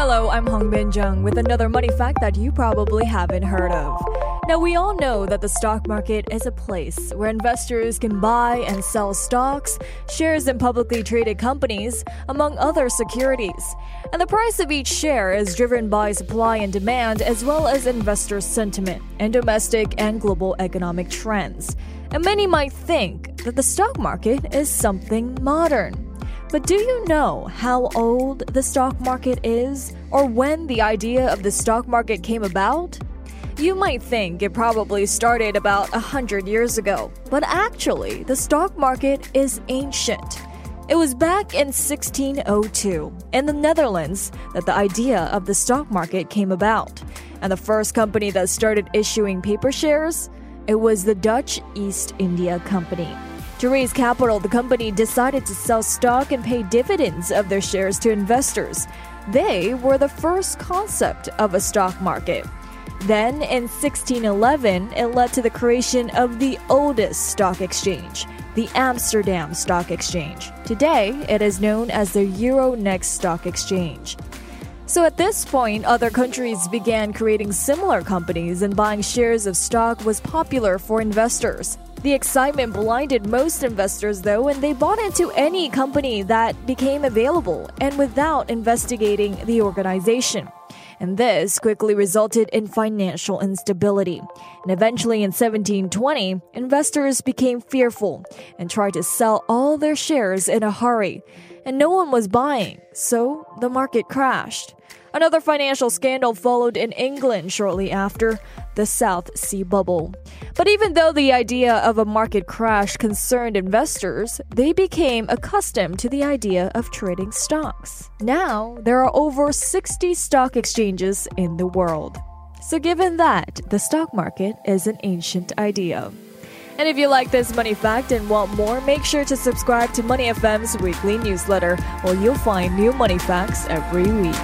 Hello, I'm Hong Bin Jung with another money fact that you probably haven't heard of. Now, we all know that the stock market is a place where investors can buy and sell stocks, shares in publicly traded companies, among other securities. And the price of each share is driven by supply and demand, as well as investor sentiment and domestic and global economic trends. And many might think that the stock market is something modern. But do you know how old the stock market is, or when the idea of the stock market came about? You might think it probably started about a hundred years ago, but actually, the stock market is ancient. It was back in 1602 in the Netherlands that the idea of the stock market came about. And the first company that started issuing paper shares, it was the Dutch East India Company. To raise capital, the company decided to sell stock and pay dividends of their shares to investors. They were the first concept of a stock market. Then, in 1611, it led to the creation of the oldest stock exchange, the Amsterdam Stock Exchange. Today, it is known as the Euronext Stock Exchange. So at this point, other countries began creating similar companies, and buying shares of stock was popular for investors. The excitement blinded most investors, though, and they bought into any company that became available and without investigating the organization. And this quickly resulted in financial instability. And eventually, in 1720, investors became fearful and tried to sell all their shares in a hurry. And no one was buying, so the market crashed. Another financial scandal followed in England shortly after the South Sea Bubble. But even though the idea of a market crash concerned investors, they became accustomed to the idea of trading stocks. Now, there are over 60 stock exchanges in the world. So, given that, the stock market is an ancient idea. And if you like this money fact and want more, make sure to subscribe to Money FM's weekly newsletter, where you'll find new money facts every week.